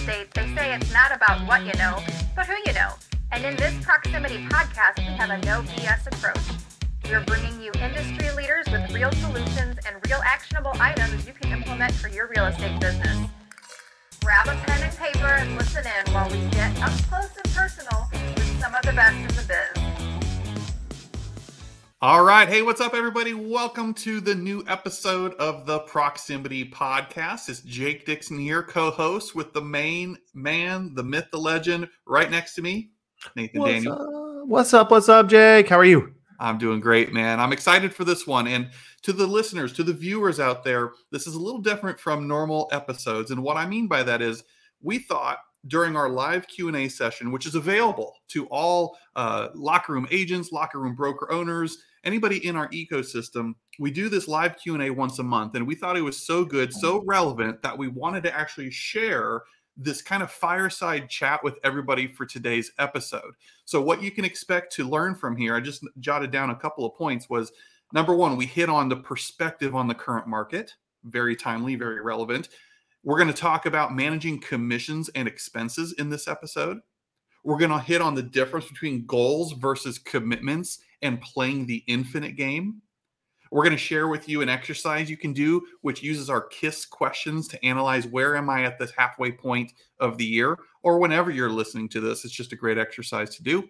estate, they say it's not about what you know, but who you know. And in this proximity podcast, we have a no BS approach. We're bringing you industry leaders with real solutions and real actionable items you can implement for your real estate business. Grab a pen and paper and listen in while we get up close and personal with some of the best in the biz. All right. Hey, what's up, everybody? Welcome to the new episode of the Proximity Podcast. It's Jake Dixon here, co host with the main man, the myth, the legend, right next to me, Nathan what's Daniel. Up? What's up? What's up, Jake? How are you? I'm doing great, man. I'm excited for this one. And to the listeners, to the viewers out there, this is a little different from normal episodes. And what I mean by that is we thought during our live q&a session which is available to all uh, locker room agents locker room broker owners anybody in our ecosystem we do this live q&a once a month and we thought it was so good so relevant that we wanted to actually share this kind of fireside chat with everybody for today's episode. So what you can expect to learn from here i just jotted down a couple of points was number one we hit on the perspective on the current market very timely very relevant. We're going to talk about managing commissions and expenses in this episode. We're going to hit on the difference between goals versus commitments and playing the infinite game. We're going to share with you an exercise you can do, which uses our KISS questions to analyze where am I at this halfway point of the year, or whenever you're listening to this. It's just a great exercise to do.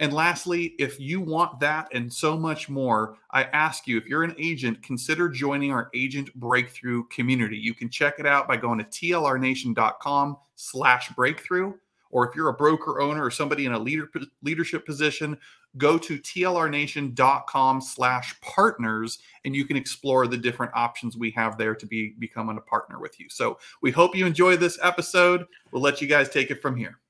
And lastly, if you want that and so much more, I ask you if you're an agent, consider joining our agent breakthrough community. You can check it out by going to tlrnation.com slash breakthrough. Or if you're a broker owner or somebody in a leader, leadership position, go to tlrnation.com slash partners and you can explore the different options we have there to be becoming a partner with you. So we hope you enjoy this episode. We'll let you guys take it from here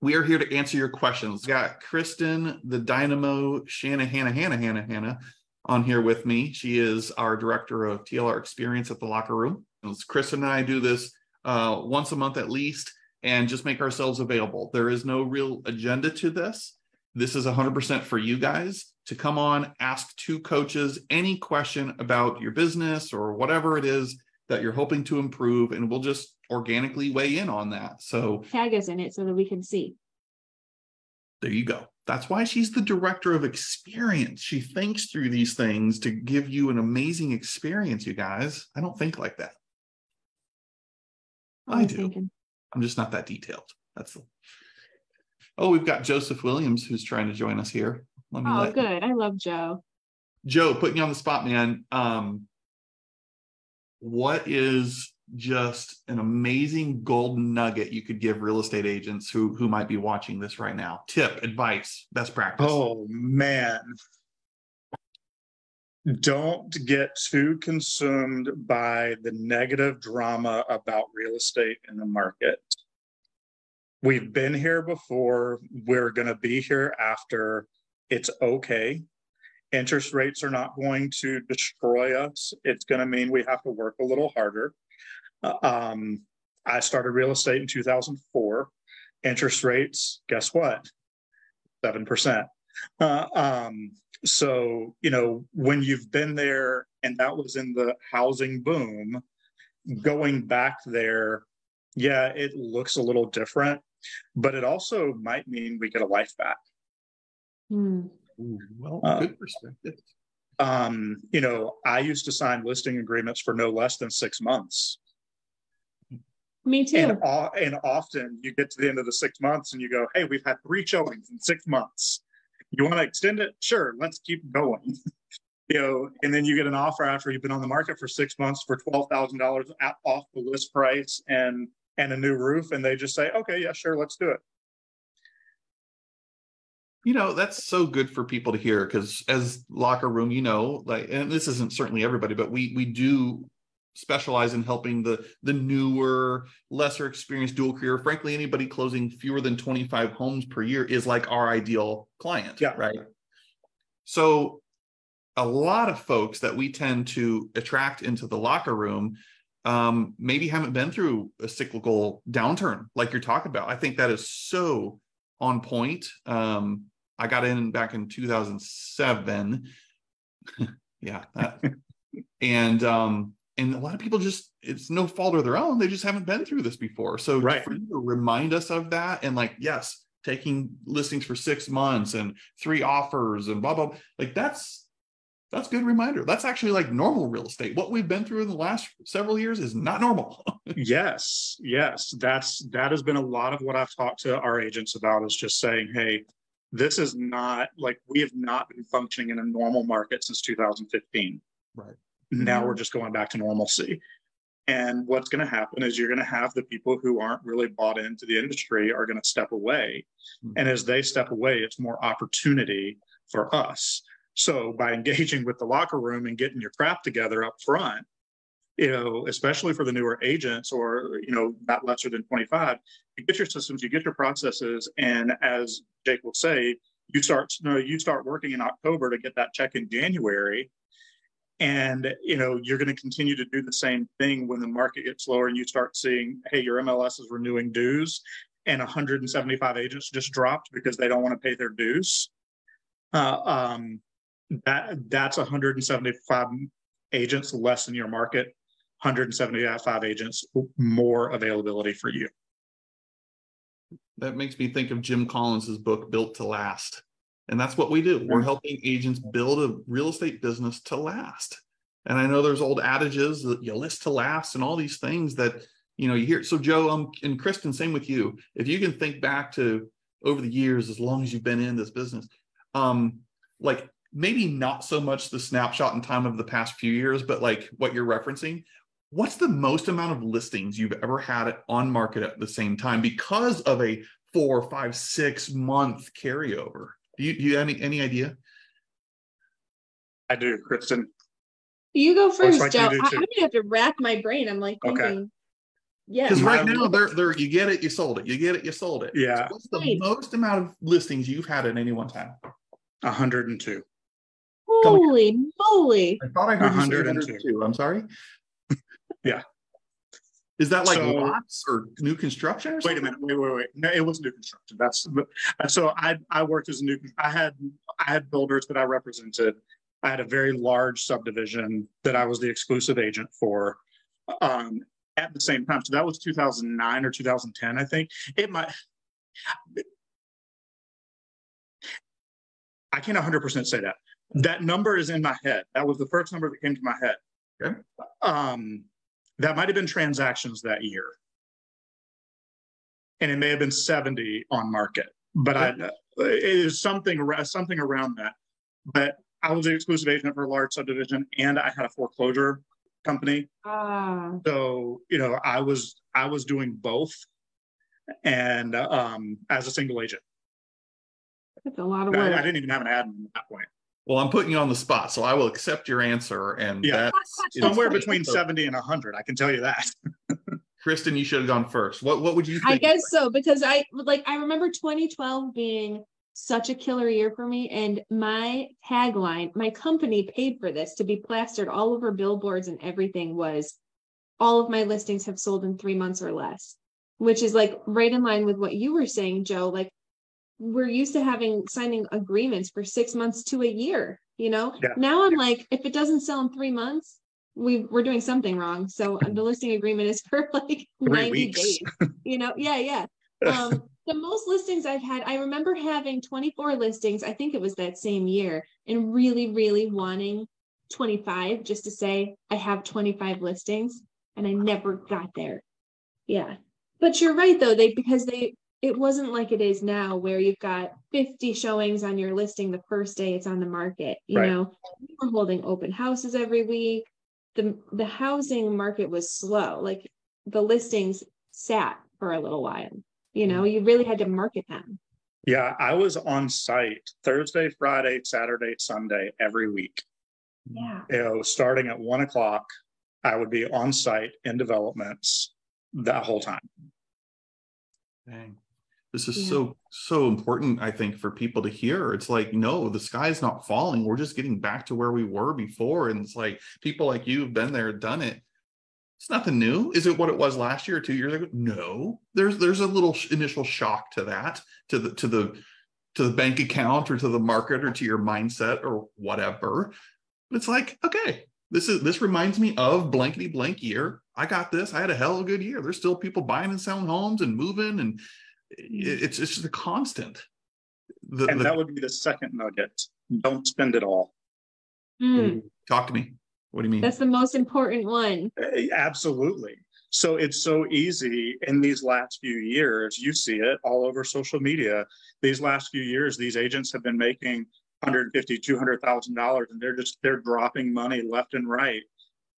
we are here to answer your questions. We got Kristen, the Dynamo Hannah, Hannah, Hannah Hannah on here with me. She is our director of TLR experience at the locker room. Kristen and I do this uh, once a month at least and just make ourselves available. There is no real agenda to this. This is 100% for you guys to come on, ask two coaches any question about your business or whatever it is that you're hoping to improve, and we'll just organically weigh in on that. So tag us in it so that we can see. There you go. That's why she's the director of experience. She thinks through these things to give you an amazing experience, you guys. I don't think like that. I, I do. Thinking. I'm just not that detailed. That's the... Oh, we've got Joseph Williams who's trying to join us here. Let me oh, good. I love Joe. Joe, putting you on the spot, man. Um, what is just an amazing golden nugget you could give real estate agents who who might be watching this right now tip advice best practice oh man don't get too consumed by the negative drama about real estate in the market we've been here before we're going to be here after it's okay interest rates are not going to destroy us it's going to mean we have to work a little harder uh, um, I started real estate in 2004. Interest rates, guess what? 7%. Uh, um, so, you know, when you've been there and that was in the housing boom, going back there, yeah, it looks a little different, but it also might mean we get a life back. Mm. Ooh, well, uh, good perspective. Um, you know, I used to sign listing agreements for no less than six months. Me too. And, and often you get to the end of the six months and you go, hey, we've had three showings in six months. You want to extend it? Sure, let's keep going. you know, and then you get an offer after you've been on the market for six months for twelve thousand dollars off the list price and and a new roof, and they just say, okay, yeah, sure, let's do it. You know, that's so good for people to hear because as locker room, you know, like, and this isn't certainly everybody, but we we do specialize in helping the the newer lesser experienced dual career frankly anybody closing fewer than 25 homes per year is like our ideal client yeah. right so a lot of folks that we tend to attract into the locker room um, maybe haven't been through a cyclical downturn like you're talking about. I think that is so on point. Um, i got in back in 2007 yeah that, and um, and a lot of people just it's no fault of their own. They just haven't been through this before. So Right. for you to remind us of that and like yes taking listings for six months and three offers and blah blah like that's that's a good reminder that's actually like normal real estate what we've been through in the last several years is not normal Yes, yes, that's, that has been a lot of what I've talked to our agents about is just saying, hey, this is not, like, we have not been functioning in a normal market since two thousand fifteen. Right. Now mm-hmm. we're just going back to normalcy. And what's gonna happen is you're gonna have the people who aren't really bought into the industry are gonna step away. Mm-hmm. And as they step away, it's more opportunity for us. So by engaging with the locker room and getting your crap together up front, you know, especially for the newer agents or, you know, not lesser than 25, you get your systems, you get your processes. And as Jake will say, you start, you know, you start working in October to get that check in January. And, you know, you're going to continue to do the same thing when the market gets lower and you start seeing, hey, your MLS is renewing dues and 175 agents just dropped because they don't want to pay their dues. Uh, um, that that's 175 agents less in your market, 175 agents more availability for you. that makes me think of jim collins's book built to last. And that's what we do. We're helping agents build a real estate business to last. And i know there's old adages that you list to last and all these things that you know you hear so joe um and kristen same with you. If you can think back to over the years as long as you've been in this business um like maybe not so much the snapshot in time of the past few years but like what you're referencing what's the most amount of listings you've ever had on market at the same time because of a four five six month carryover do you, do you have any any idea I do, Kristen. You go first, like Joe. I, I'm gonna have to rack my brain. I'm like Okay. yeah, because right um, now they're they're you get it you sold it you get it you sold it Yeah. so what's the Right. most amount of listings you've had at any one time 102. Holy moly! i thought i heard you say 102. 102 i'm sorry Yeah. is that like So- lots or new construction or Wait a minute. Wait, wait, wait. No, it was new construction. That's so I I worked as a new I had I had builders that I represented. I had a very large subdivision that I was the exclusive agent for. Um at the same time. So that was 2009 or 2010, I think. It might I can't 100% say that. That number is in my head. That was the first number that came to my head. Okay. Um, that might have been transactions that year. And it may have been 70 on market, but I, it is something, something around that. But I was the exclusive agent for a large subdivision and I had a foreclosure company. Ah, So, you know, I was, I was doing both. And, um, as a single agent, that's a lot of I, I didn't even have an admin at that point. Well i'm putting you on the spot so i will accept your answer and Yeah. that's Somewhere between so, 70 and 100, I can tell you that. kristen you should have gone first what what would you think I guess so because I like I remember 2012 being such a killer year for me, and my tagline, my company paid for this to be plastered all over billboards and everything was, all of my listings have sold in three months or less, which is like right in line with what you were saying, Joe. Like we're used to having signing agreements for six months to a year. You know, Yeah. now I'm like, if it doesn't sell in three months, we we're doing something wrong. So the listing agreement is for like 90 weeks. days. You know, yeah, yeah. Um, the most listings I've had, I remember having 24 listings. I think it was that same year, and really, really wanting 25 just to say I have 25 listings, and I never got there. Yeah, but you're right though. They because they it wasn't like it is now where you've got 50 showings on your listing the first day it's on the market. You Right. know, we were holding open houses every week. The the housing market was slow. Like the listings sat for a little while. You know, mm. you really had to market them. Yeah, I was on site Thursday, Friday, Saturday, Sunday every week. Yeah. You know, starting at one o'clock, I would be on site in developments that whole time. Dang. This is Yeah. so so important, I think, for people to hear. It's like, no, the sky's not falling. We're just getting back to where we were before. And it's like people like you have been there, done it. It's nothing new. Is it what it was last year or two years ago? No. There's there's a little sh- initial shock to that, to the to the to the bank account or to the market or to your mindset or whatever. But it's like, okay, This is this reminds me of blankety blank year. I got this. I had a hell of a good year. There's still people buying and selling homes and moving, and it's it's just a constant. The, and the, that would be the second nugget. Don't spend it all. Mm. Talk to me. What do you mean? That's the most important one. Eh, absolutely. So it's so easy in these last few years. You see it all over social media. These last few years, these agents have been making 150, 200,000 dollars, and they're just they're dropping money left and right,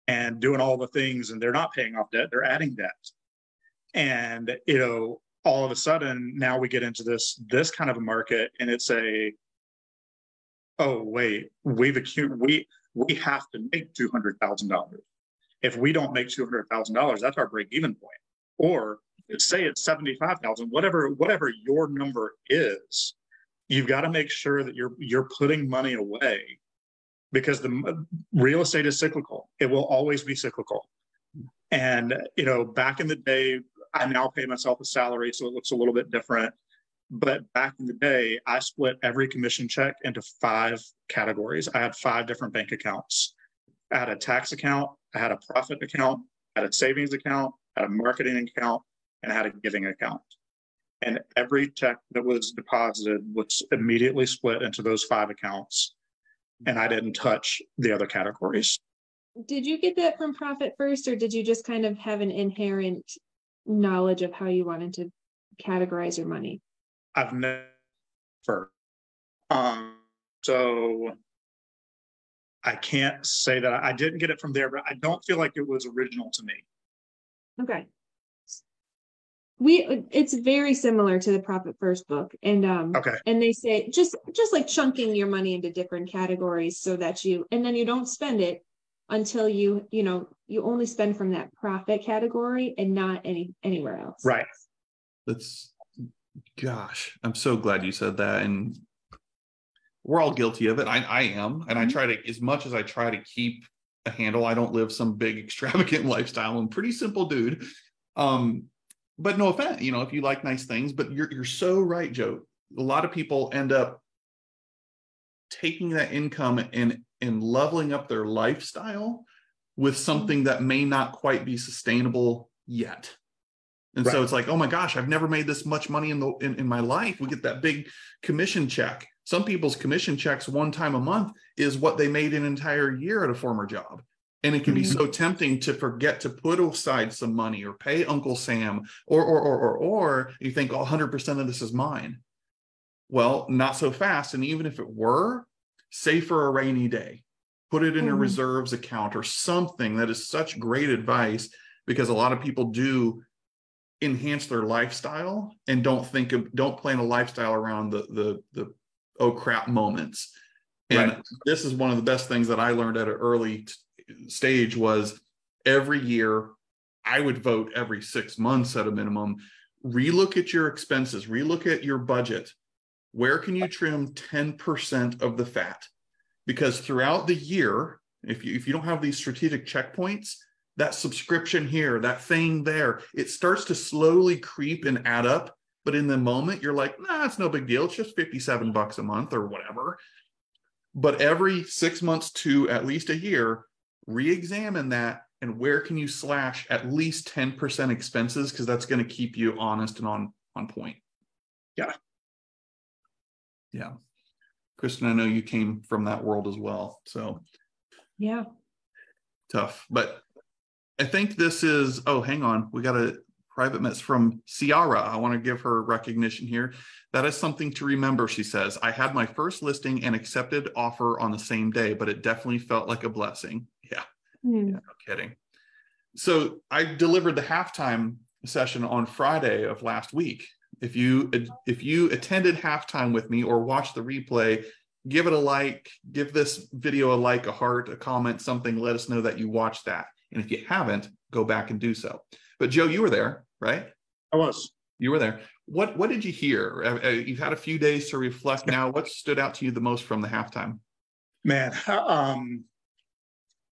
and doing all the things, and they're not paying off debt. They're adding debt, and you know, all of a sudden now we get into this this kind of a market, and it's a oh wait, we've acute we we have to make two hundred thousand dollars if we don't make two hundred thousand dollars, that's our break even point. Or say it's seventy five thousand, whatever whatever your number is, you've got to make sure that you're you're putting money away because the real estate is cyclical. It will always be cyclical. And you know, back in the day, I now pay myself a salary, so it looks a little bit different. But back in the day, I split every commission check into five categories. I had five different bank accounts. I had a tax account, I had a profit account, I had a savings account, I had a marketing account, and I had a giving account. And every check that was deposited was immediately split into those five accounts. And I didn't touch the other categories. Did you get that from Profit First, or did you just kind of have an inherent knowledge of how you wanted to categorize your money? I've never. Um, so I can't say that I didn't get it from there, but I don't feel like it was original to me. Okay. We it's very similar to the Profit First book, and um, okay, and they say just just like chunking your money into different categories so that you and then you don't spend it until you you know you only spend from that profit category and not any anywhere else. Right. That's gosh, I'm so glad you said that, and we're all guilty of it. I, I am, and I mm-hmm. try to as much as I try to keep a handle. I don't live some big extravagant lifestyle. I'm pretty simple dude. Um, but no offense, you know, if you like nice things, but you're you're so right, Joe. A lot of people end up taking that income and and leveling up their lifestyle with mm-hmm. something that may not quite be sustainable yet. And right. so it's like, oh my gosh, I've never made this much money in the in, in my life. We get that big commission check some people's commission checks one time a month is what they made an entire year at a former job. And it can be mm-hmm. so tempting to forget to put aside some money or pay Uncle Sam or or or or or you think oh, 100% of this is mine. Well, not so fast. And even if it were, save for a rainy day. Put it in mm-hmm. a reserves account or something that is such great advice because a lot of people do enhance their lifestyle and don't think of don't plan a lifestyle around the the the oh crap moments. And right. this is one of the best things that I learned at an early t- stage was every year I would vote every 6 months at a minimum relook at your expenses, relook at your budget. Where can you trim 10% of the fat? Because throughout the year, if you if you don't have these strategic checkpoints, that subscription here, that thing there, it starts to slowly creep and add up but in the moment, you're like, nah, it's no big deal. It's just 57 bucks a month or whatever. But every six months to at least a year, re examine that and where can you slash at least 10% expenses because that's going to keep you honest and on on point. Yeah. Yeah. Kristen, I know you came from that world as well. So, yeah. Tough. But I think this is, oh, hang on. We got a private mess from Ciara. I want to give her recognition here. That is something to remember, she says. I had my first listing and accepted offer on the same day, but it definitely felt like a blessing. Yeah. Mm. yeah no kidding. So I delivered the halftime session on Friday of last week. If you if you attended halftime with me or watched the replay, give it a like, give this video a like, a heart, a comment, something. Let us know that you watched that. And if you haven't, go back and do so. But Joe, you were there, right? I was. You were there. What What did you hear? Uh, uh, you've had a few days to reflect now. What stood out to you the most from the halftime? Man, um,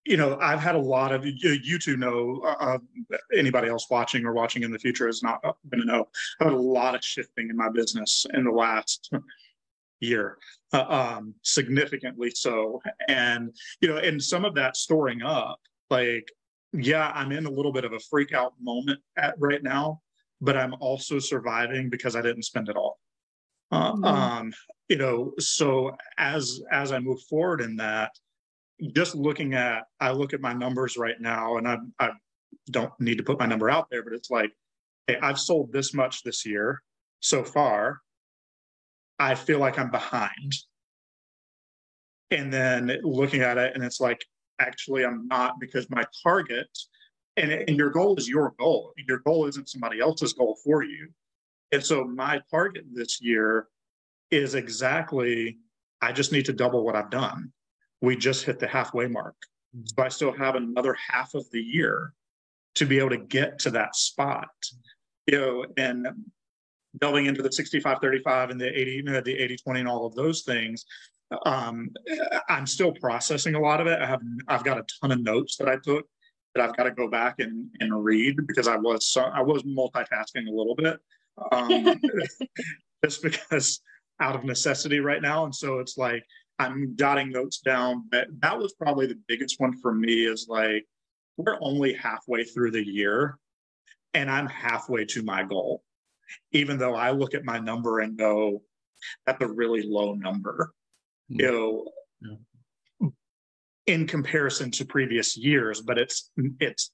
you know, I've had a lot of you two know. Uh, uh, anybody else watching or watching in the future is not going to know. I've had a lot of shifting in my business in the last year, uh, um, significantly so. And, you know, and some of that storing up, like, yeah, I'm in a little bit of a freak out moment at right now, but I'm also surviving because I didn't spend it all. Uh, Mhm. um, you know, so as as I move forward in that, just looking at, I look at my numbers right now, and I I don't need to put my number out there, but it's like, hey, I've sold this much this year so far. I feel like I'm behind. And then looking at it, and it's like, actually, I'm not because my target, and, and your goal is your goal. Your goal isn't somebody else's goal for you. And so my target this year is exactly, I just need to double what I've done. We just hit the halfway mark. So I still have another half of the year to be able to get to that spot. You know, and delving into the 65 35 and the 80 you know, the 80 20 and all of those things um i'm still processing a lot of it i have i've got a ton of notes that i took that i've got to go back and and read because i was so i was multitasking a little bit um just because out of necessity right now and so it's like i'm jotting notes down but that was probably the biggest one for me is like we're only halfway through the year and i'm halfway to my goal even though I look at my number and go, that's a really low number. Hmm. You know, in comparison to previous years, but it's it's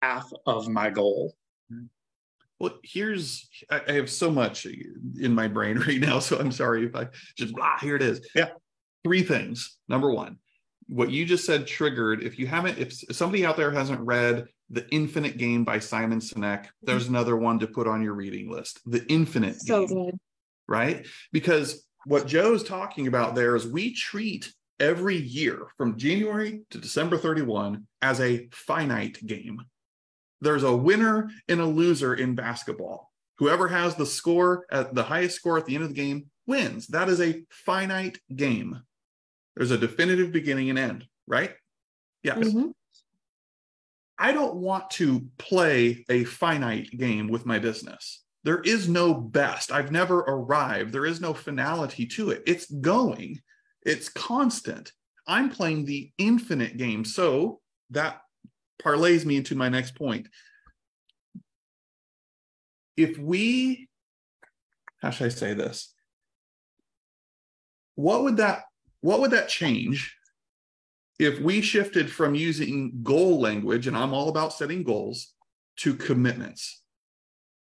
half of my goal. Well, here's I, I have so much in my brain right now, so I'm sorry if I just blah. Here it is. Yeah. Three things. Number one, what you just said triggered. If you haven't, if somebody out there hasn't read The Infinite Game by Simon Sinek, there's mm-hmm. another one to put on your reading list. The Infinite So Game, good. right? Because what Joe's talking about there is we treat every year from January to December 31 as a finite game. There's a winner and a loser in basketball. Whoever has the score at the highest score at the end of the game wins. That is a finite game. There's a definitive beginning and end, right? Yes. Mhm. I don't want to play a finite game with my business. There is no best. I've never arrived. There is no finality to it. It's going, it's constant. I'm playing the infinite game. So that parlays me into my next point. If we, how should I say this? What would that what would that change if we shifted from using goal language and i'm all about setting goals to commitments?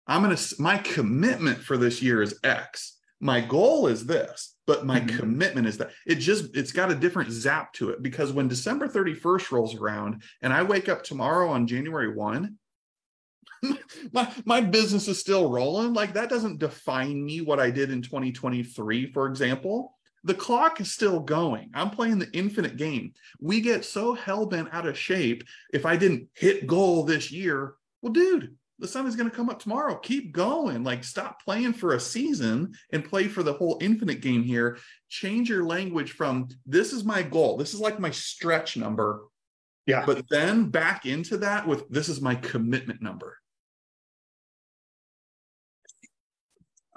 I'm going to my commitment for this year is x. My goal is this but my Mhm. commitment is that. It just it's got a different zap to it because when december 31st rolls around and i wake up tomorrow on january 1 my my business is still rolling. Like that doesn't define me what i did in 2023 for example the clock is still going. I'm playing the infinite game. We get so hell-bent out of shape if i didn't hit goal this year well dude the sun is going to come up tomorrow. Keep going. Like stop playing for a season and play for the whole infinite game here. Change your language from this is my goal. This is like my stretch number Yeah. but then back into that with this is my commitment number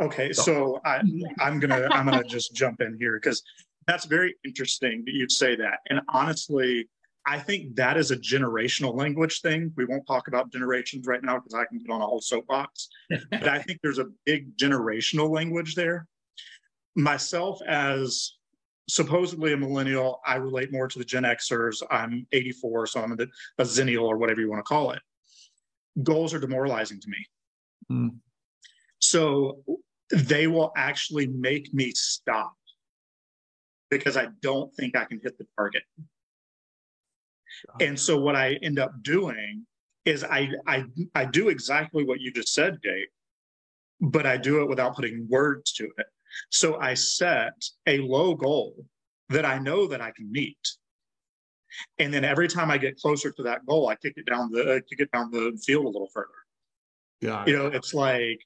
Okay, so I, I'm gonna, I'm gonna just jump in here because that's very interesting that you'd say that. And honestly, I think that is a generational language thing. We won't talk about generations right now because I can get on a whole soapbox. But I think there's a big generational language there. Myself as supposedly a millennial, I relate more to the Gen Xers. I'm 84, so I'm a, a Xennial or whatever you want to call it. Goals are demoralizing to me. Hmm. So they will actually make me stop because I don't think I can hit the target. And so what I end up doing is I I I do exactly what you just said, Dave, but I do it without putting words to it. So I set a low goal that I know that I can meet. And then every time I get closer to that goal, I kick it down the uh, kick it down the field a little further. yeah You know, it's like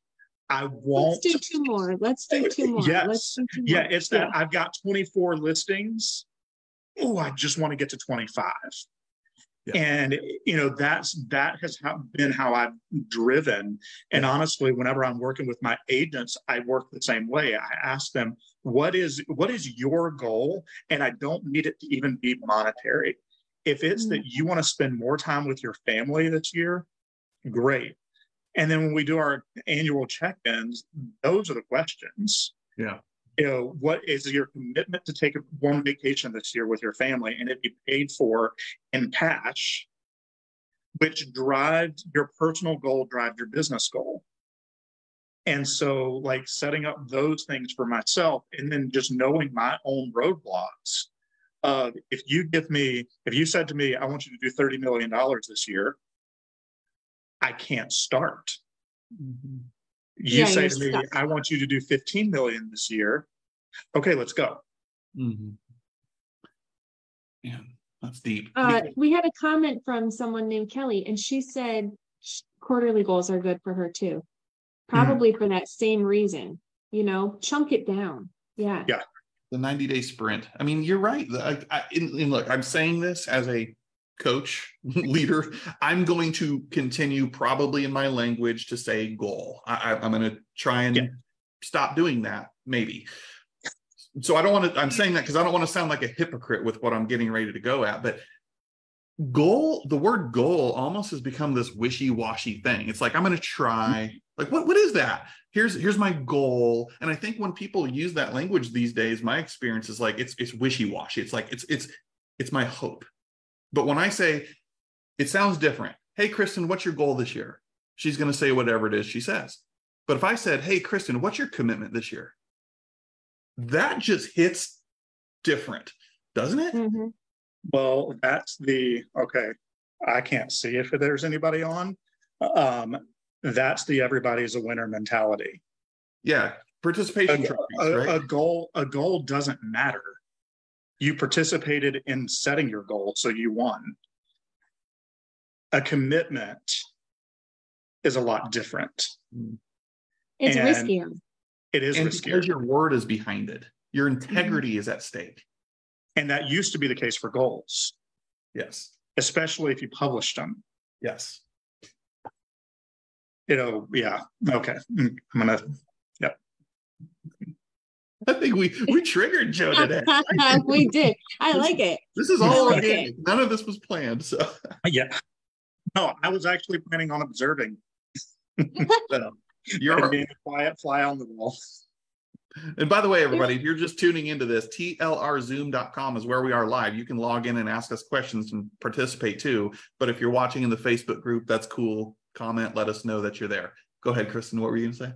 I Let's do two more. Let's do two more. Yes. Let's do two Yeah, it's that I've got 24 listings. Oh, I just want to get to 25. Yeah. And you know, that's that has how, been how I've driven. And honestly, whenever I'm working with my agents, I work the same way. I ask them, what is what is your goal and i don't need it to even be monetary if it's mm. that you want to spend more time with your family this year great and then when we do our annual check-ins those are the questions Yeah. you know what is your commitment to take one vacation this year with your family and it be paid for in cash which drives your personal goal drives your business goal and so, like setting up those things for myself and then just knowing my own roadblocks. Uh, if you give me, if you said to me, I want you to do $30 million this year, I can't start. Mm-hmm. You Yeah, say to me, stuck. I want you to do 15 million this year. Okay, let's go. Mhm. Man, that's deep. Uh, we had a comment from someone named Kelly, and she said quarterly goals are good for her too. Probably for that same reason, you know, chunk it down. Yeah. Yeah. the 90 day sprint. I mean, you're right. I, I, and, and look, I'm saying this as a coach, leader. I'm going to continue probably in my language to say goal. I, I'm going to try and Yeah. stop doing that, maybe. So I don't want to, I'm saying that because I don't want to sound like a hypocrite with what I'm getting ready to go at, but goal, the word goal almost has become this wishy-washy thing. It's like, I'm going to try, like, what, what is that? here's here's my goal and i think when people use that language these days my experience is like it's it's wishy-washy it's like it's it's it's my hope but when i say it sounds different hey kristen what's your goal this year she's going to say whatever it is she says but if i said hey kristen what's your commitment this year that just hits different doesn't it Mhm. Well, that's the, okay, I can't see if there's anybody on. Um, that's the everybody's a winner mentality. yeah participation A, trophies a- right a goal, a goal doesn't matter. You participated in setting your goal, so you won. A commitment is a lot different. It's And- riskier. It is and riskier. because your word is behind it your integrity is at stake And that used to be the case for goals, yes especially if you published them. yes You know, yeah, okay. Mm, I'm gonna, I think we we triggered Joe today. we did. I like it. This is all like organic. None of this was planned. So uh, yeah. No, I was actually planning on observing so you're and being a quiet fly on the wall. and by the way, everybody, if you're just tuning into this, tlrzoom.com is where we are live. You can log in and ask us questions and participate too. But if you're watching in the Facebook group, that's cool. Comment, let us know that you're there. Go ahead, Kristen. What were you gonna say?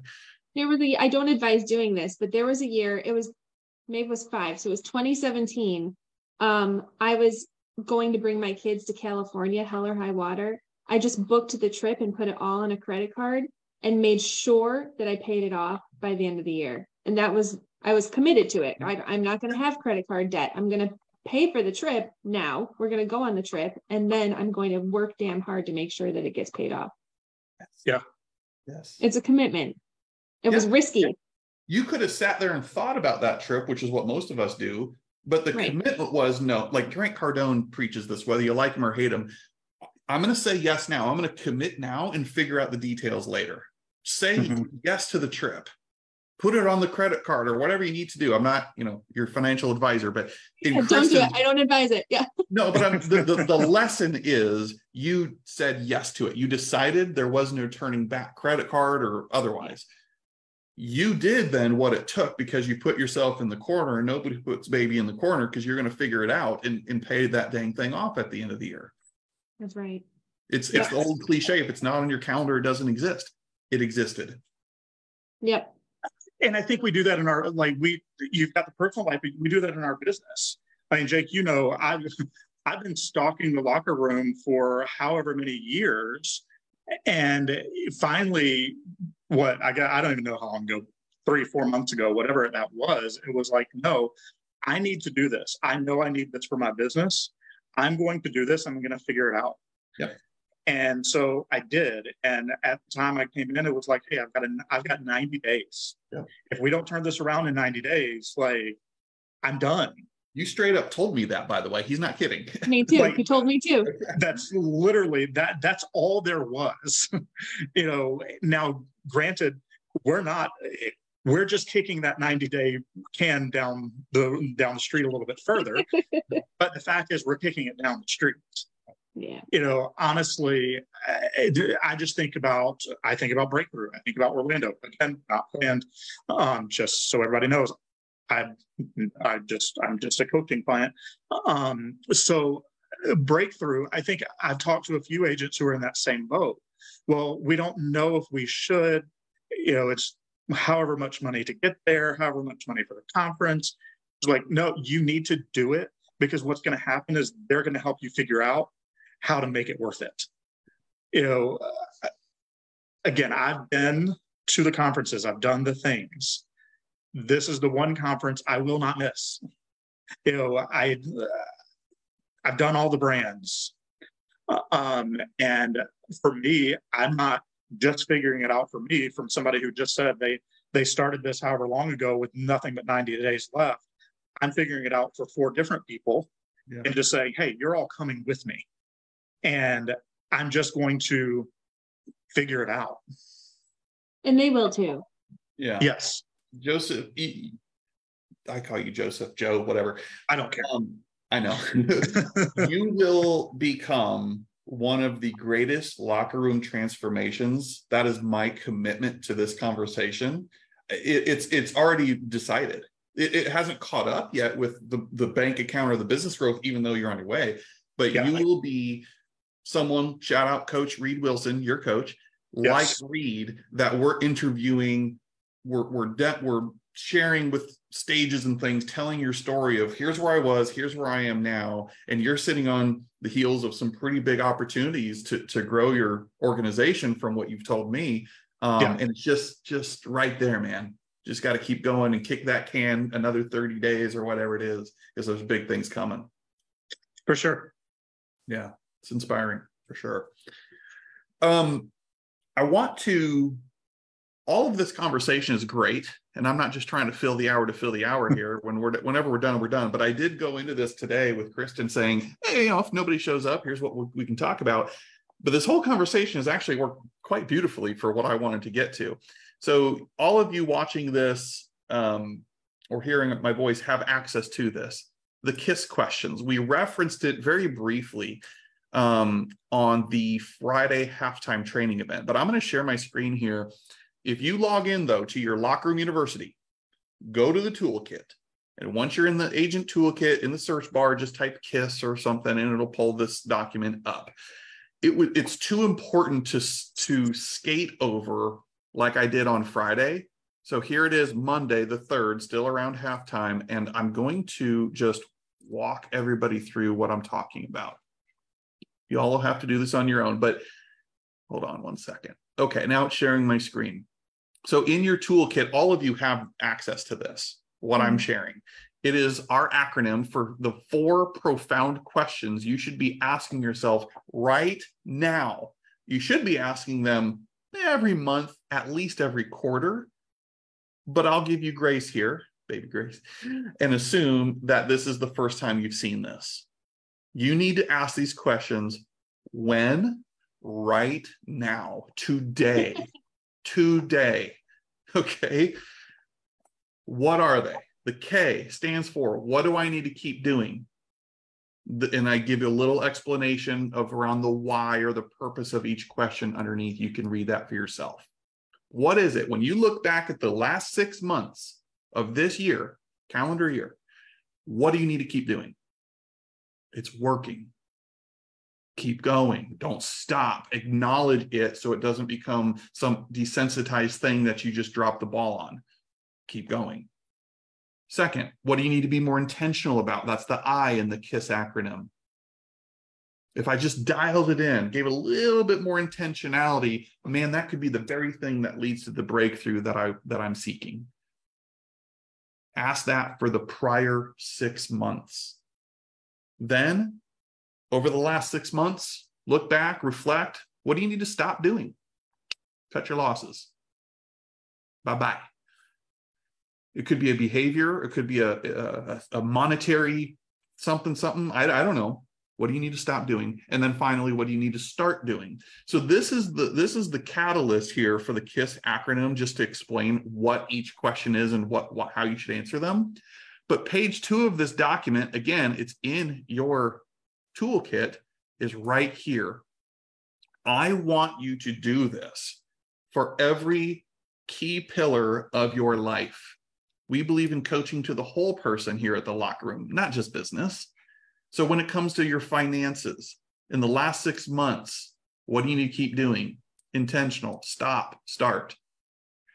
There was a, I don't advise doing this, but there was a year, it was, maybe it was five, so it was twenty seventeen. Um, I was going to bring my kids to California, hell or high water. I just booked the trip and put it all on a credit card and made sure that I paid it off by the end of the year. And that was, I was committed to it. I, I'm not gonna have credit card debt. I'm gonna pay for the trip now. We're gonna go on the trip and then I'm going to work damn hard to make sure that it gets paid off. Yeah. Yes. It's a commitment. It was risky. you could have sat there and thought about that trip, which is what most of us do. But the Right. commitment was no, like Grant Cardone preaches this, whether you like him or hate him. I'm going to say yes now. I'm going to commit now and figure out the details later. Say Mhm. yes to the trip. Put it on the credit card or whatever you need to do. I'm not, you know, your financial advisor, but in Yeah, Don't do it. I don't advise it. Yeah. no, but I'm, the, the, the lesson is you said yes to it. You decided there was no turning back, credit card or otherwise. You did then what it took because you put yourself in the corner and nobody puts baby in the corner because you're going to figure it out and, and pay that dang thing off at the end of the year. That's right. It's it's the old cliche. If it's not on your calendar, it doesn't exist. It existed. Yep. And I think we do that in our, like, we, you've got the personal life, but we do that in our business. I mean, Jake, you know, I've, I've been stalking the locker room for however many years. And finally, what I got, I don't even know how long ago, three, four months ago, whatever that was, it was like, no, I need to do this. I know I need this for my business. I'm going to do this. I'm going to figure it out. Yep. And so I did. And at the time I came in, it was like, hey, I've got a, I've got 90 days. Yep. If we don't turn this around in 90 days, like I'm done. You straight up told me that, by the way. He's not kidding. Me too. Like- you told me too. That's literally that that's all there was. you know, now granted, we're not we're just kicking that 90 day can down the down the street a little bit further but the fact is we're kicking it down the street Yeah. you know honestly I, I just think about i think about breakthrough i think about orlando again not planned um just so everybody knows i i just i'm just a coaching client. Um so uh, breakthrough i think i've talked to a few agents who are in that same boat. Well we don't know if we should you know it's however much money to get there however much money for the conference. It's like no you need to do it because what's going to happen is they're going to help you figure out how to make it worth it. You know uh, again i've been to the conferences i've done the things this is the one conference i will not miss you know i uh, i've done all the brands Uh, um and for me i'm not just figuring it out for me from somebody who just said they they started this however long ago with nothing but 90 days left i'm figuring it out for four different people Yeah. and just saying hey you're all coming with me and i'm just going to figure it out And they will too. Yeah. yes Joseph, I call you Joseph, Joe, whatever. i don't care Um, I know. you will become one of the greatest locker room transformations. That is my commitment to this conversation. It, it's it's already decided. It, it hasn't caught up yet with the, the bank account or the business growth, even though you're on your way. But Yeah. you will be someone, shout out Coach Reed Wilson, your coach, Yes. like Reed, that we're interviewing, we're we're de- we're sharing with stages and things, telling your story of here's where I was, here's where I am now, and you're sitting on the heels of some pretty big opportunities to to grow your organization from what you've told me. Um, Yeah. and it's just just right there, man. Just got to keep going and kick that can another 30 days or whatever it is, because there's big things coming. for sure Yeah, it's inspiring for sure. Um, I want to. All of this conversation is great, and I'm not just trying to fill the hour to fill the hour here. When we're whenever we're done, we're done. But I did go into this today with Kristen saying, "Hey, you know, if nobody shows up, here's what we, can talk about." But this whole conversation has actually worked quite beautifully for what I wanted to get to. So all of you watching this um, or hearing my voice have access to this. The KISS questions. We referenced it very briefly um, on the Friday halftime training event, but I'm going to share my screen here. If you log in though to your Locker Room University, go to the toolkit. And once you're in the agent toolkit in the search bar, just type KISS or something and it'll pull this document up. It would it's too important to to skate over like I did on Friday. So here it is Monday the 3rd, still around halftime and I'm going to just walk everybody through what I'm talking about. You all will have to do this on your own, but hold on one second. Okay, now it's sharing my screen. So in your toolkit, all of you have access to this, what I'm mm-hmm. sharing. It is our acronym for the four profound questions you should be asking yourself right now. You should be asking them every month, at least every quarter. But I'll give you grace here, baby grace, and assume that this is the first time you've seen this. You need to ask these questions when, right now, today, today. Okay. What are they? The K stands for what do I need to keep doing? And I give you a little explanation of around the why or the purpose of each question underneath. You can read that for yourself. What is it? When you look back at the last six months of this year, calendar year, what do you need to keep doing? It's working. Keep going. Don't stop. Acknowledge it so it doesn't become some desensitized thing that you just drop the ball on. Keep going. Second, what do you need to be more intentional about? That's the I in the KISS acronym. If I just dialed it in, gave a little bit more intentionality, man, that could be the very thing that leads to the breakthrough that I that I'm seeking. Ask that for the prior six months. Then, over the last six months, look back, reflect. What do you need to stop doing? Cut your losses. Bye bye. It could be a behavior. It could be a, a, a monetary something, something. I, I don't know. what do you need to stop doing and then finally what do you need to start doing so this is the this is the catalyst here for the kiss acronym just to explain what each question is and what, what how you should answer them but page two of this document again it's in your toolkit is right here i want you to do this for every key pillar of your life we believe in coaching to the whole person here at the locker room not just business so when it comes to your finances in the last six months, what do you need to keep doing? Intentional, stop, start.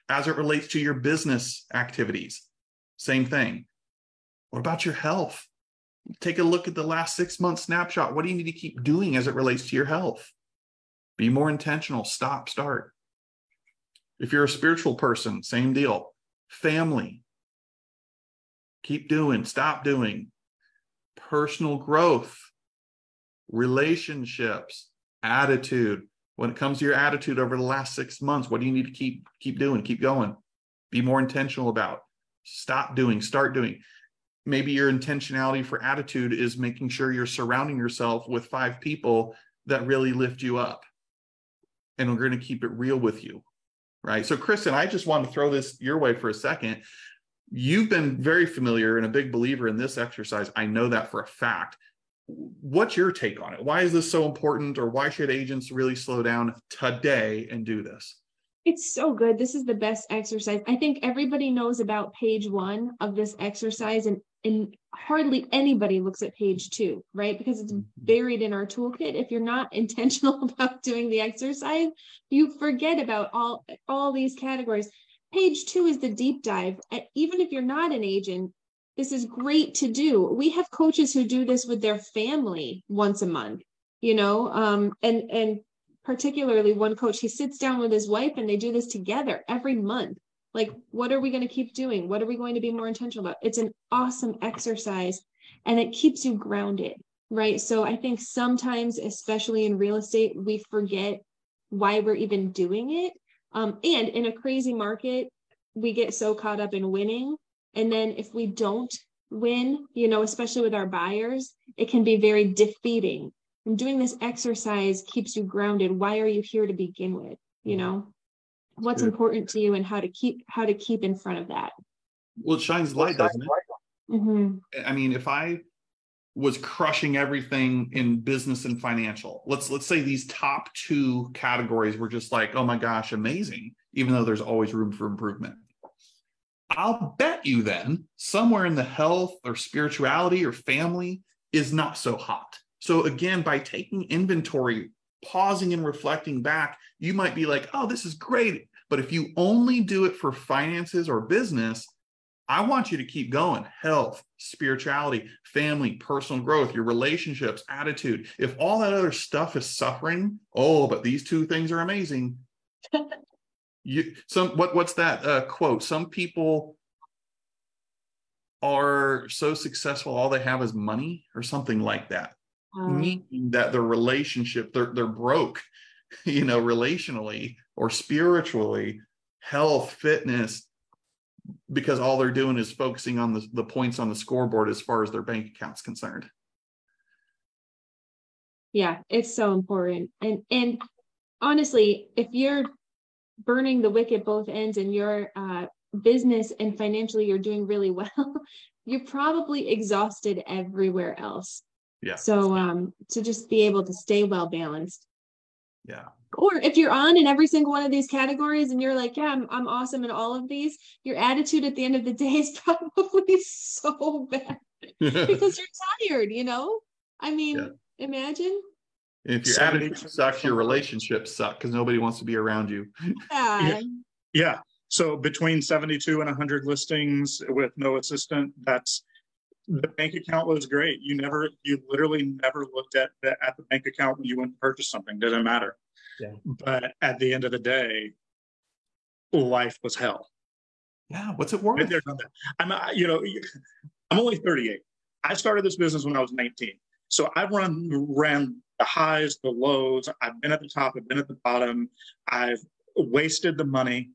As it relates to your business activities, same thing. What about your health? Take a look at the last six month snapshot. What do you need to keep doing as it relates to your health? Be more intentional, stop, start. If you're a spiritual person, same deal. Family, keep doing, stop doing personal growth, relationships, attitude. When it comes to your attitude over the last six months, what do you need to keep keep doing? Keep going. Be more intentional about. Stop doing. Start doing. Maybe your intentionality for attitude is making sure you're surrounding yourself with five people that really lift you up, and we're going to keep it real with you, right? So, Kristen, I just want to throw this your way for a second you've been very familiar and a big believer in this exercise. I know that for a fact. What's your take on it? Why is this so important, or why should agents really slow down today and do this? It's so good. This is the best exercise. I think everybody knows about page one of this exercise, and, and hardly anybody looks at page two, right? Because it's mm-hmm. buried in our toolkit. If you're not intentional about doing the exercise, you forget about all all these categories. Page two is the deep dive. Even if you're not an agent, this is great to do. We have coaches who do this with their family once a month, you know, um, and and particularly one coach, he sits down with his wife and they do this together every month. Like, what are we going to keep doing? What are we going to be more intentional about? It's an awesome exercise and it keeps you grounded, right? So I think sometimes, especially in real estate, we forget why we're even doing it um, and in a crazy market, we get so caught up in winning. And then if we don't win, you know, especially with our buyers, it can be very defeating. And doing this exercise keeps you grounded. Why are you here to begin with? You know, what's sure. important to you and how to keep how to keep in front of that. Well, it shines light, doesn't it? Mm-hmm. I mean, if I was crushing everything in business and financial. Let's let's say these top two categories were just like, oh my gosh, amazing, even though there's always room for improvement. I'll bet you then somewhere in the health or spirituality or family is not so hot. So again, by taking inventory, pausing and reflecting back, you might be like, oh, this is great. But if you only do it for finances or business, I want you to keep going. Health, spirituality, family, personal growth, your relationships, attitude. If all that other stuff is suffering, oh, but these two things are amazing. you some what what's that uh, quote? Some people are so successful, all they have is money, or something like that. Um, Meaning that their relationship, they're they're broke, you know, relationally or spiritually, health, fitness, because all they're doing is focusing on the, the points on the scoreboard as far as their bank account's concerned. Yeah it's so important. And and honestly if you're burning the wick at both ends and your uh, business and financially you're doing really well you're probably exhausted everywhere else. Yeah. So um to just be able to stay well balanced yeah or if you're on in every single one of these categories and you're like, yeah, I'm, I'm awesome in all of these, your attitude at the end of the day is probably so bad because you're tired, you know? I mean, yeah. imagine. If your attitude sucks, your relationships suck because nobody wants to be around you. Yeah. yeah. So between 72 and 100 listings with no assistant, that's the bank account was great. You never, you literally never looked at the, at the bank account when you went to purchase something. Didn't matter. Yeah. But at the end of the day, life was hell. Yeah. What's it worth? I'm, you know, I'm only 38. I started this business when I was 19. So I've run ran the highs, the lows. I've been at the top. I've been at the bottom. I've wasted the money.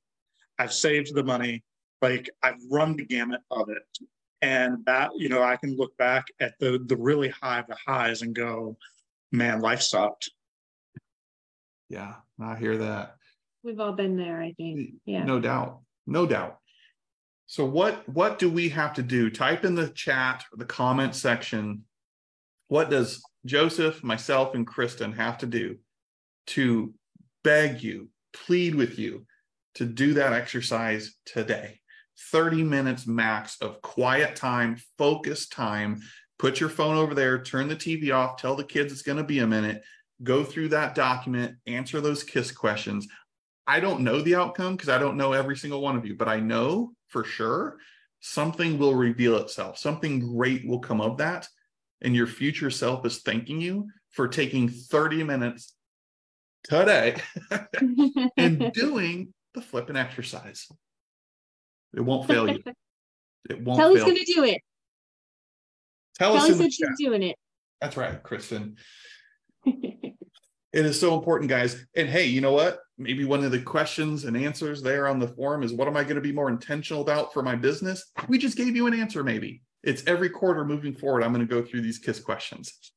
I've saved the money. Like I've run the gamut of it. And that, you know, I can look back at the the really high the highs and go, man, life sucked. Yeah, I hear that. We've all been there, I think. Yeah. No doubt. No doubt. So what what do we have to do? Type in the chat or the comment section. What does Joseph, myself, and Kristen have to do to beg you, plead with you to do that exercise today? 30 minutes max of quiet time, focused time. Put your phone over there, turn the TV off, tell the kids it's going to be a minute, go through that document, answer those KISS questions. I don't know the outcome because I don't know every single one of you, but I know for sure something will reveal itself. Something great will come of that. And your future self is thanking you for taking 30 minutes today and doing the flipping exercise. It won't fail you. It won't Kelly's fail. gonna do it. Tell us Kelly said she's doing it. That's right, Kristen. It is so important, guys. And hey, you know what? Maybe one of the questions and answers there on the forum is what am I going to be more intentional about for my business? We just gave you an answer, maybe. It's every quarter moving forward. I'm going to go through these KISS questions.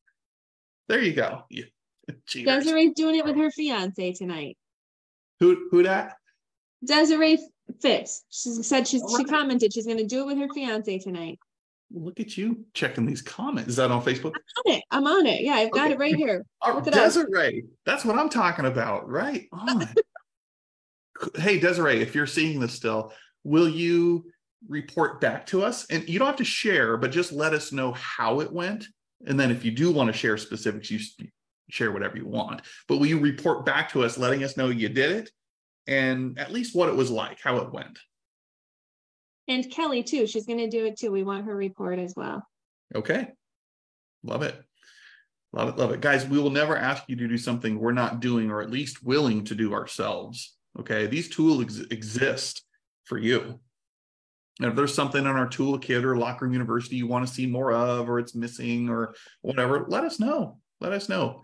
There you go. Yeah. Desiree's doing it with her fiance tonight. Who who that? Desiree Fitz. She said she's All she commented she's gonna do it with her fiance tonight. Look at you checking these comments. Is that on Facebook? I'm On it. I'm on it. Yeah, I've got Okay. it right here. Look it up. Desiree. That's what I'm talking about. Right on. hey, Desiree, if you're seeing this still, will you report back to us? And you don't have to share, but just let us know how it went. And then if you do want to share specifics, you share whatever you want. But will you report back to us, letting us know you did it and at least what it was like, how it went? And Kelly too. She's gonna do it too. We want her report as well. Okay. Love it. Love it. Love it. Guys, we will never ask you to do something we're not doing or at least willing to do ourselves. Okay. These tools ex- exist for you. And if there's something in our toolkit or locker room university you want to see more of, or it's missing or whatever, let us know. Let us know.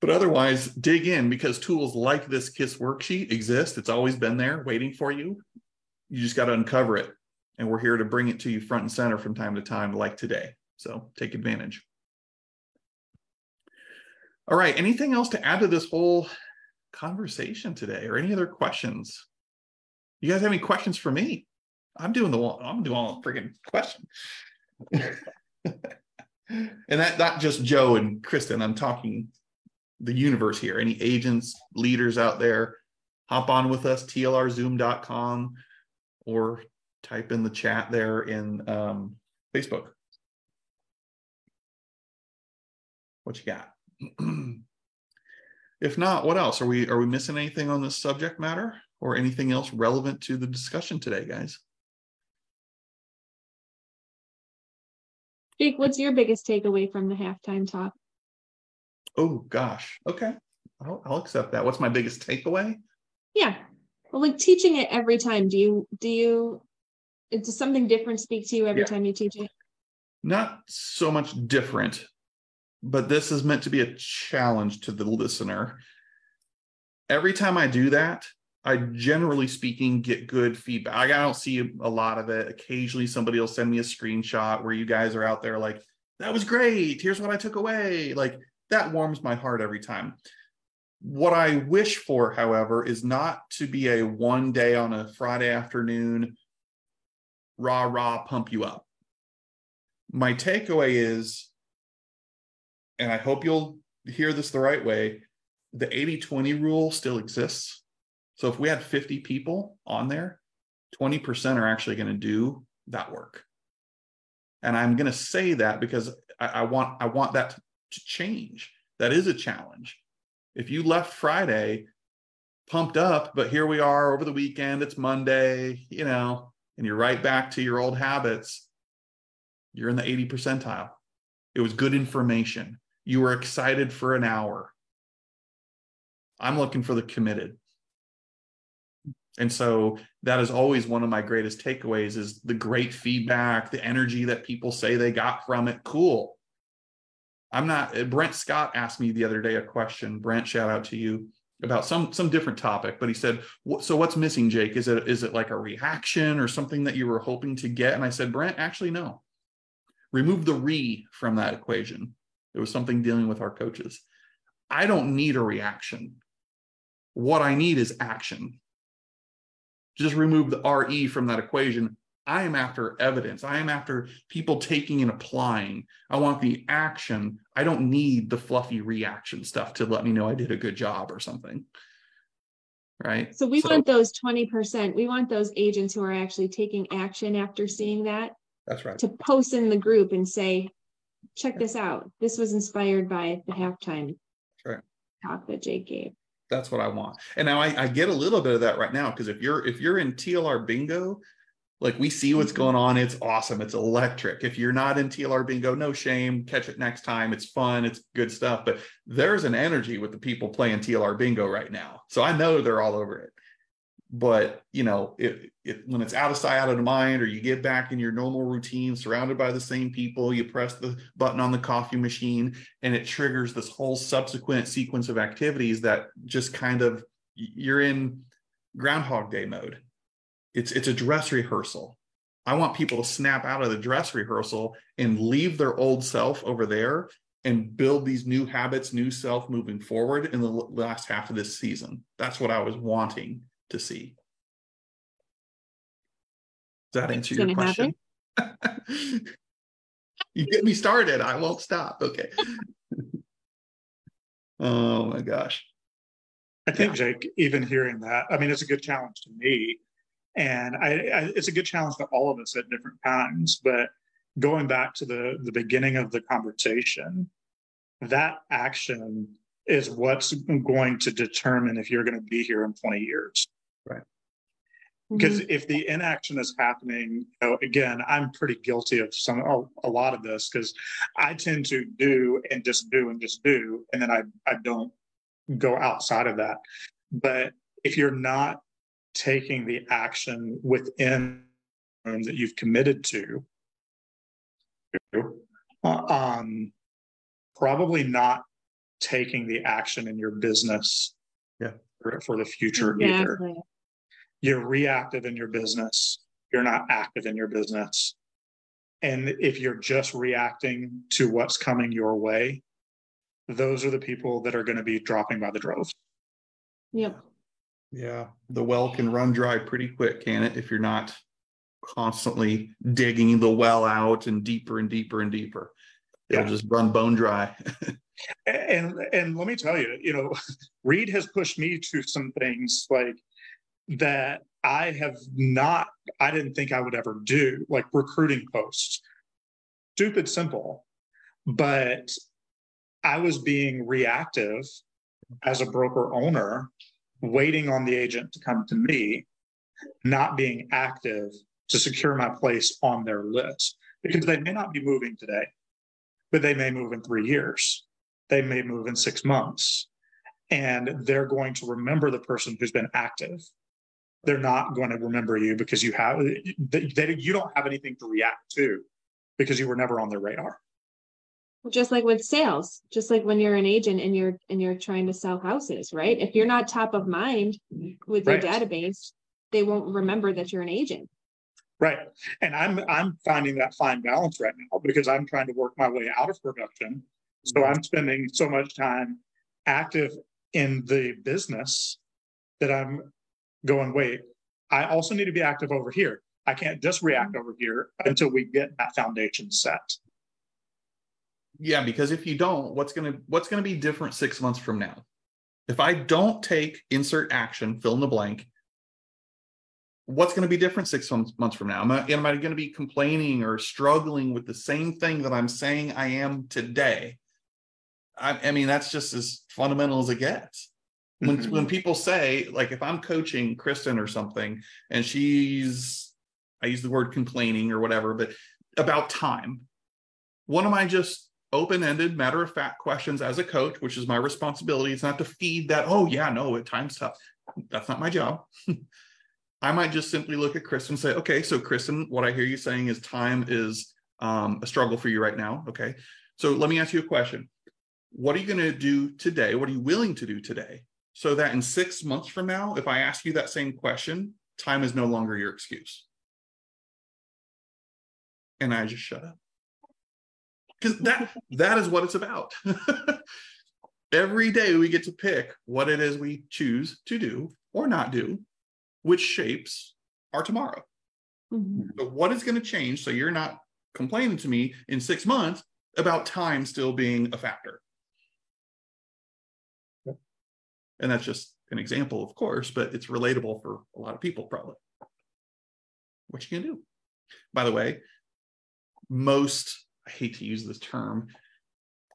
But otherwise, dig in because tools like this KISS worksheet exist. It's always been there waiting for you. You just got to uncover it. And we're here to bring it to you front and center from time to time, like today. So take advantage. All right. Anything else to add to this whole conversation today or any other questions? You guys have any questions for me? I'm doing the one, I'm doing all the freaking question. and that not just Joe and Kristen, I'm talking the universe here. Any agents, leaders out there, hop on with us, tlrzoom.com or type in the chat there in um, Facebook. What you got? if not, what else? Are we are we missing anything on this subject matter or anything else relevant to the discussion today, guys? Jake, what's your biggest takeaway from the halftime talk? Oh gosh. Okay. I'll, I'll accept that. What's my biggest takeaway? Yeah. Well, like teaching it every time. Do you do you does something different speak to you every Yeah. time you teach it? Not so much different, but this is meant to be a challenge to the listener. Every time I do that, I generally speaking get good feedback. I don't see a lot of it. Occasionally, somebody will send me a screenshot where you guys are out there like, that was great. Here's what I took away. Like, that warms my heart every time. What I wish for, however, is not to be a one day on a Friday afternoon, rah, rah, pump you up. My takeaway is, and I hope you'll hear this the right way the 80 20 rule still exists. So if we had 50 people on there, 20% are actually going to do that work. And I'm going to say that because I, I want I want that to change. That is a challenge. If you left Friday pumped up, but here we are over the weekend, it's Monday, you know, and you're right back to your old habits, you're in the 80 percentile. It was good information. You were excited for an hour. I'm looking for the committed. And so that is always one of my greatest takeaways is the great feedback, the energy that people say they got from it. Cool. I'm not uh, Brent Scott asked me the other day a question. Brent, shout out to you. about some some different topic but he said so what's missing jake? Is it is it like a reaction or something that you were hoping to get? And i said brent actually no. Remove the re from that equation. It was something dealing with our coaches. I don't need a reaction. What i need is action. Just remove the re from that equation I am after evidence. I am after people taking and applying. I want the action. I don't need the fluffy reaction stuff to let me know I did a good job or something. Right. So we so, want those 20%. We want those agents who are actually taking action after seeing that. That's right. To post in the group and say, check this out. This was inspired by the halftime right. talk that Jake gave. That's what I want. And now I, I get a little bit of that right now because if you're if you're in TLR bingo, like we see what's mm-hmm. going on. It's awesome. It's electric. If you're not in TLR bingo, no shame. Catch it next time. It's fun. It's good stuff. But there's an energy with the people playing TLR bingo right now. So I know they're all over it. But you know, it, it, when it's out of sight, out of mind, or you get back in your normal routine, surrounded by the same people, you press the button on the coffee machine, and it triggers this whole subsequent sequence of activities that just kind of you're in Groundhog Day mode it's it's a dress rehearsal. I want people to snap out of the dress rehearsal and leave their old self over there and build these new habits new self moving forward in the last half of this season. That's what i was wanting to see. Does that answer your question? You get me started. I won't stop. Okay. Oh my gosh. I think yeah. jake even hearing that i mean it's a good challenge to me and I, I, it's a good challenge for all of us at different times but going back to the the beginning of the conversation that action is what's going to determine if you're going to be here in 20 years. Right. Because mm-hmm. if the inaction is happening you know, again i'm pretty guilty of some a, a lot of this because i tend to do and just do and just do and then i i don't go outside of that. But if you're not taking the action within that you've committed to uh, um, probably not taking the action in your business yeah. for, for the future exactly. either you're reactive in your business. You're not active in your business. And if you're just reacting to what's coming your way those are the people that are going to be dropping by the droves yep yeah, the well can run dry pretty quick, can it? If you're not constantly digging the well out and deeper and deeper and deeper, it'll yeah. just run bone dry. and and let me tell you, you know, Reed has pushed me to some things like that I have not, I didn't think I would ever do, like recruiting posts. Stupid simple, but I was being reactive as a broker owner waiting on the agent to come to me, not being active to secure my place on their list because they may not be moving today, but they may move in three years. They may move in six months. And they're going to remember the person who's been active. They're not going to remember you because you have they, they, you don't have anything to react to because you were never on their radar just like with sales just like when you're an agent and you're and you're trying to sell houses right? If you're not top of mind with right. your database they won't remember that you're an agent. Right. And i'm i'm finding that fine balance right now because i'm trying to work my way out of production. So mm-hmm. i'm spending so much time active in the business that i'm going wait i also need to be active over here. I can't just react mm-hmm. over here until we get that foundation set yeah, because if you don't, what's gonna what's gonna be different six months from now? If I don't take insert action, fill in the blank, what's going to be different six months from now? Am I, am I going to be complaining or struggling with the same thing that I'm saying I am today? I, I mean, that's just as fundamental as it gets. When, mm-hmm. when people say, like, if I'm coaching Kristen or something and she's, I use the word complaining or whatever, but about time, what am I just open-ended matter of fact questions as a coach which is my responsibility. It's not to feed that oh yeah no at times tough. That's not my job. I might just simply look at kristen and say okay so kristen what i hear you saying is time is um, a struggle for you right now okay? So let me ask you a question. What are you going to do today? What are you willing to do today so that in six months from now, if I ask you that same question, time is no longer your excuse. And I just shut up. Because that that is what it's about. Every day we get to pick what it is we choose to do or not do, which shapes our tomorrow. Mhm. So what is going to change so you're not complaining to me in six months about time still being a factor? And that's just an example, of course, but it's relatable for a lot of people, probably. What you gonna do? By the way, most, I hate to use this term,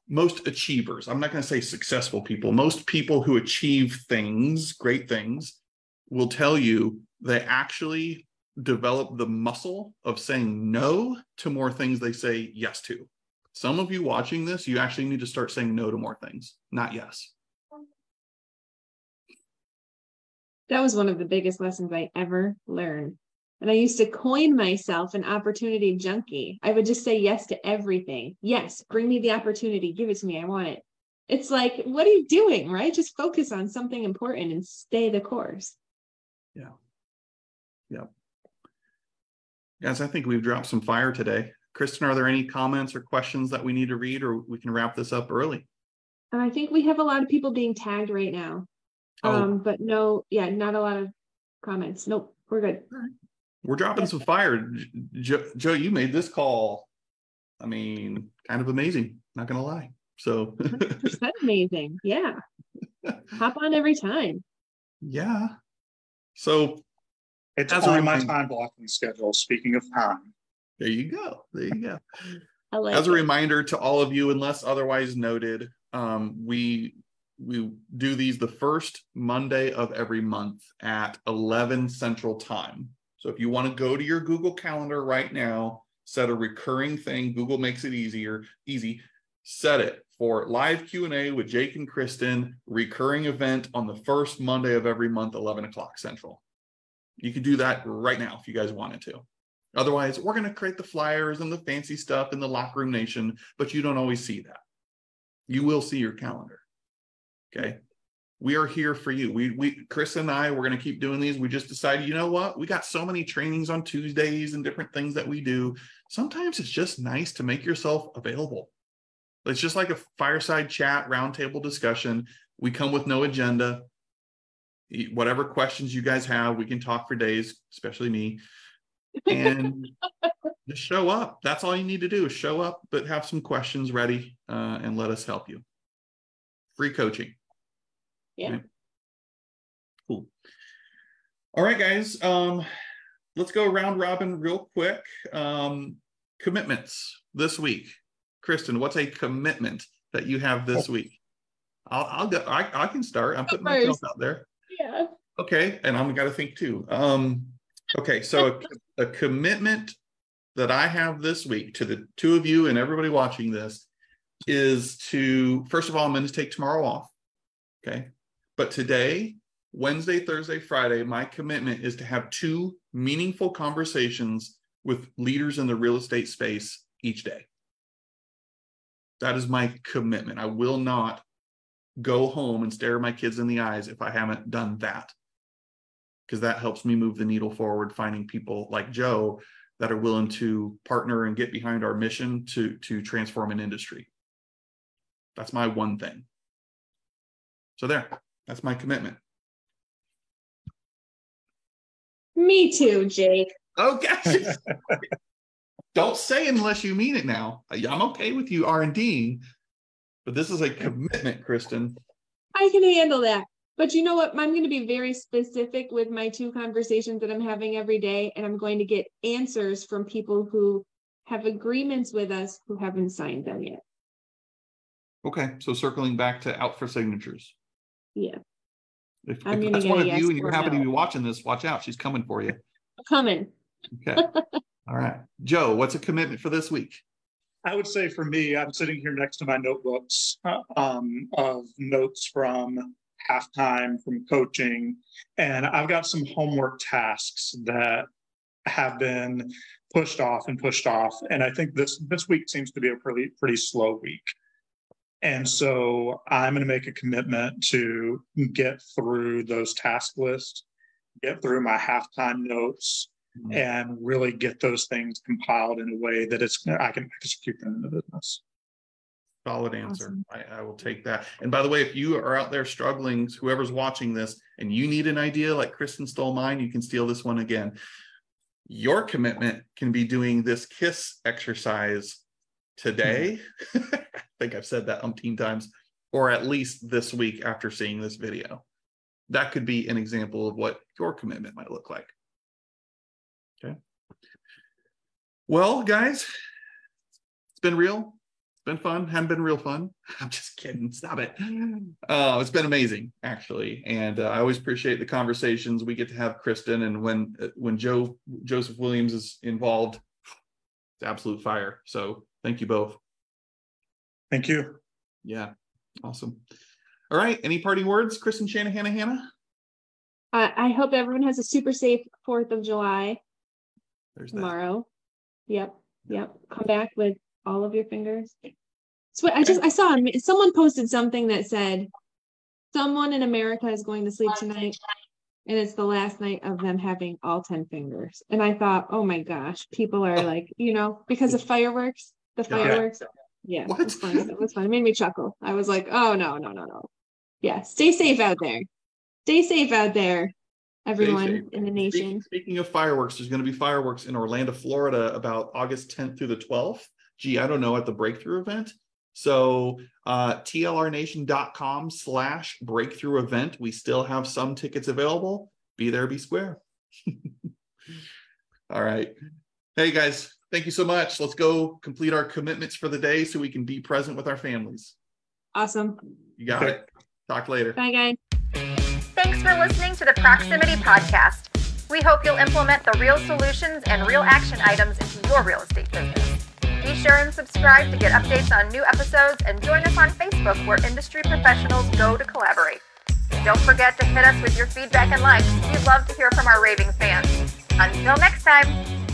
most achievers, I'm not going to say successful people, most people who achieve things, great things, will tell you they actually develop the muscle of saying no to more things they say yes to. Some of you watching this, you actually need to start saying no to more things, not yes. That was one of the biggest lessons I ever learned. And I used to coin myself an opportunity junkie. I would just say yes to everything. Yes, bring me the opportunity. Give it to me. I want it. It's like, what are you doing? Right? Just focus on something important and stay the course. Yeah. Yeah. Guys, I think we've dropped some fire today. Kristen, are there any comments or questions that we need to read, or we can wrap this up early? And I think we have a lot of people being tagged right now. Oh. Um, but no, yeah, not a lot of comments. Nope, we're good. We're dropping some fire. Joe, Joe, you made this call. I mean, kind of amazing. Not gonna lie. So, Percent amazing. Yeah. Hop on every time. yeah. So It's As a on my time blocking schedule. Speaking of time, there you go. There you go. I like As a it. reminder to all of you, unless otherwise noted, um, we we do these the first Monday of every month at 11 Central Time. So if you want to go to your Google Calendar right now, set a recurring thing. Google makes it easier, easy. Set it for live Q&A with Jake and Kristen, recurring event on the first Monday of every month, 11 o'clock Central. You can do that right now if you guys wanted to. Otherwise, we're going to create the flyers and the fancy stuff in the locker room nation, but you don't always see that. You will see your calendar. Okay. We are here for you. We, we, Chris and I, we're going to keep doing these. We just decided, you know what? We got so many trainings on Tuesdays and different things that we do. Sometimes it's just nice to make yourself available. It's just like a fireside chat, roundtable discussion. We come with no agenda. Whatever questions you guys have, we can talk for days, especially me and just show up. That's all you need to do is show up, but have some questions ready uh, and let us help you. Free coaching. Yeah. Right. Cool. All right, guys. Um, let's go round robin real quick. Um, commitments this week. Kristen, what's a commitment that you have this week? I'll, I'll go. I, I can start. I'm putting myself first. out there. Yeah. Okay, and I'm got to think too. Um, okay, so a, a commitment that I have this week to the two of you and everybody watching this is to first of all, I'm going to take tomorrow off. Okay, but today, Wednesday, Thursday, Friday, my commitment is to have two meaningful conversations with leaders in the real estate space each day. That is my commitment. I will not go home and stare my kids in the eyes if I haven't done that. Because that helps me move the needle forward, finding people like Joe that are willing to partner and get behind our mission to, to transform an industry. That's my one thing. So there, that's my commitment. Me too, Jake. Okay. Don't say unless you mean it now. I'm okay with you R and D, but this is a commitment, Kristen. I can handle that. But you know what? I'm going to be very specific with my two conversations that I'm having every day, and I'm going to get answers from people who have agreements with us who haven't signed them yet. Okay, so circling back to out for signatures. Yeah, If, I'm if that's one of yes you and you or happen to be watching this, watch out. She's coming for you. coming. Okay. All right. Joe, what's a commitment for this week? I would say for me, I'm sitting here next to my notebooks uh, um, of notes from halftime, from coaching, and I've got some homework tasks that have been pushed off and pushed off. And I think this this week seems to be a pretty pretty slow week. And so I'm going to make a commitment to get through those task lists, get through my halftime notes, Mhm. and really get those things compiled in a way that it's I can execute them in the business. Solid answer. Awesome. I, I will take that. And by the way, if you are out there struggling, whoever's watching this, and you need an idea like Kristen stole mine, you can steal this one again. Your commitment can be doing this KISS exercise today. I think I've said that umpteen times, or at least this week after seeing this video. That could be an example of what your commitment might look like. Okay. Well, guys, it's been real. It's been fun. Haven't been real fun. I'm just kidding. Stop it. Uh, it's been amazing, actually, and uh, I always appreciate the conversations we get to have, Kristen. And when uh, when Joe Joseph Williams is involved, it's absolute fire. So thank you both. Thank you. Yeah, awesome. All right. Any parting words, Chris and Shanahan, Hannah? I, uh, I hope everyone has a super safe Fourth of July There's that. tomorrow. Yep, yep. Come back with all of your fingers. So I just I saw someone posted something that said someone in America is going to sleep tonight, and it's the last night of them having all ten fingers. And I thought, oh my gosh, people are like, you know, because of fireworks, the Yeah. fireworks. Yeah, it What? was fun. It was funny. It made me chuckle. I was like, oh no, no, no, no. Yeah, stay safe out there. Stay safe out there, everyone safe. in the nation. Speaking of fireworks, there's going to be fireworks in Orlando, Florida, about August 10th through the 12th. Gee, I don't know at the breakthrough event. So uh, tlrnation.com slash breakthrough event. We still have some tickets available. Be there, be square. All right. Hey guys, thank you so much. Let's go complete our commitments for the day so we can be present with our families. Awesome. You got Okay. it. Talk later. Bye, guys. Thanks for listening to the Proximity Podcast. We hope you'll implement the real solutions and real action items into your real estate business. Be sure and subscribe to get updates on new episodes and join us on Facebook where industry professionals go to collaborate. Don't forget to hit us with your feedback and likes. We'd love to hear from our raving fans. Until next time.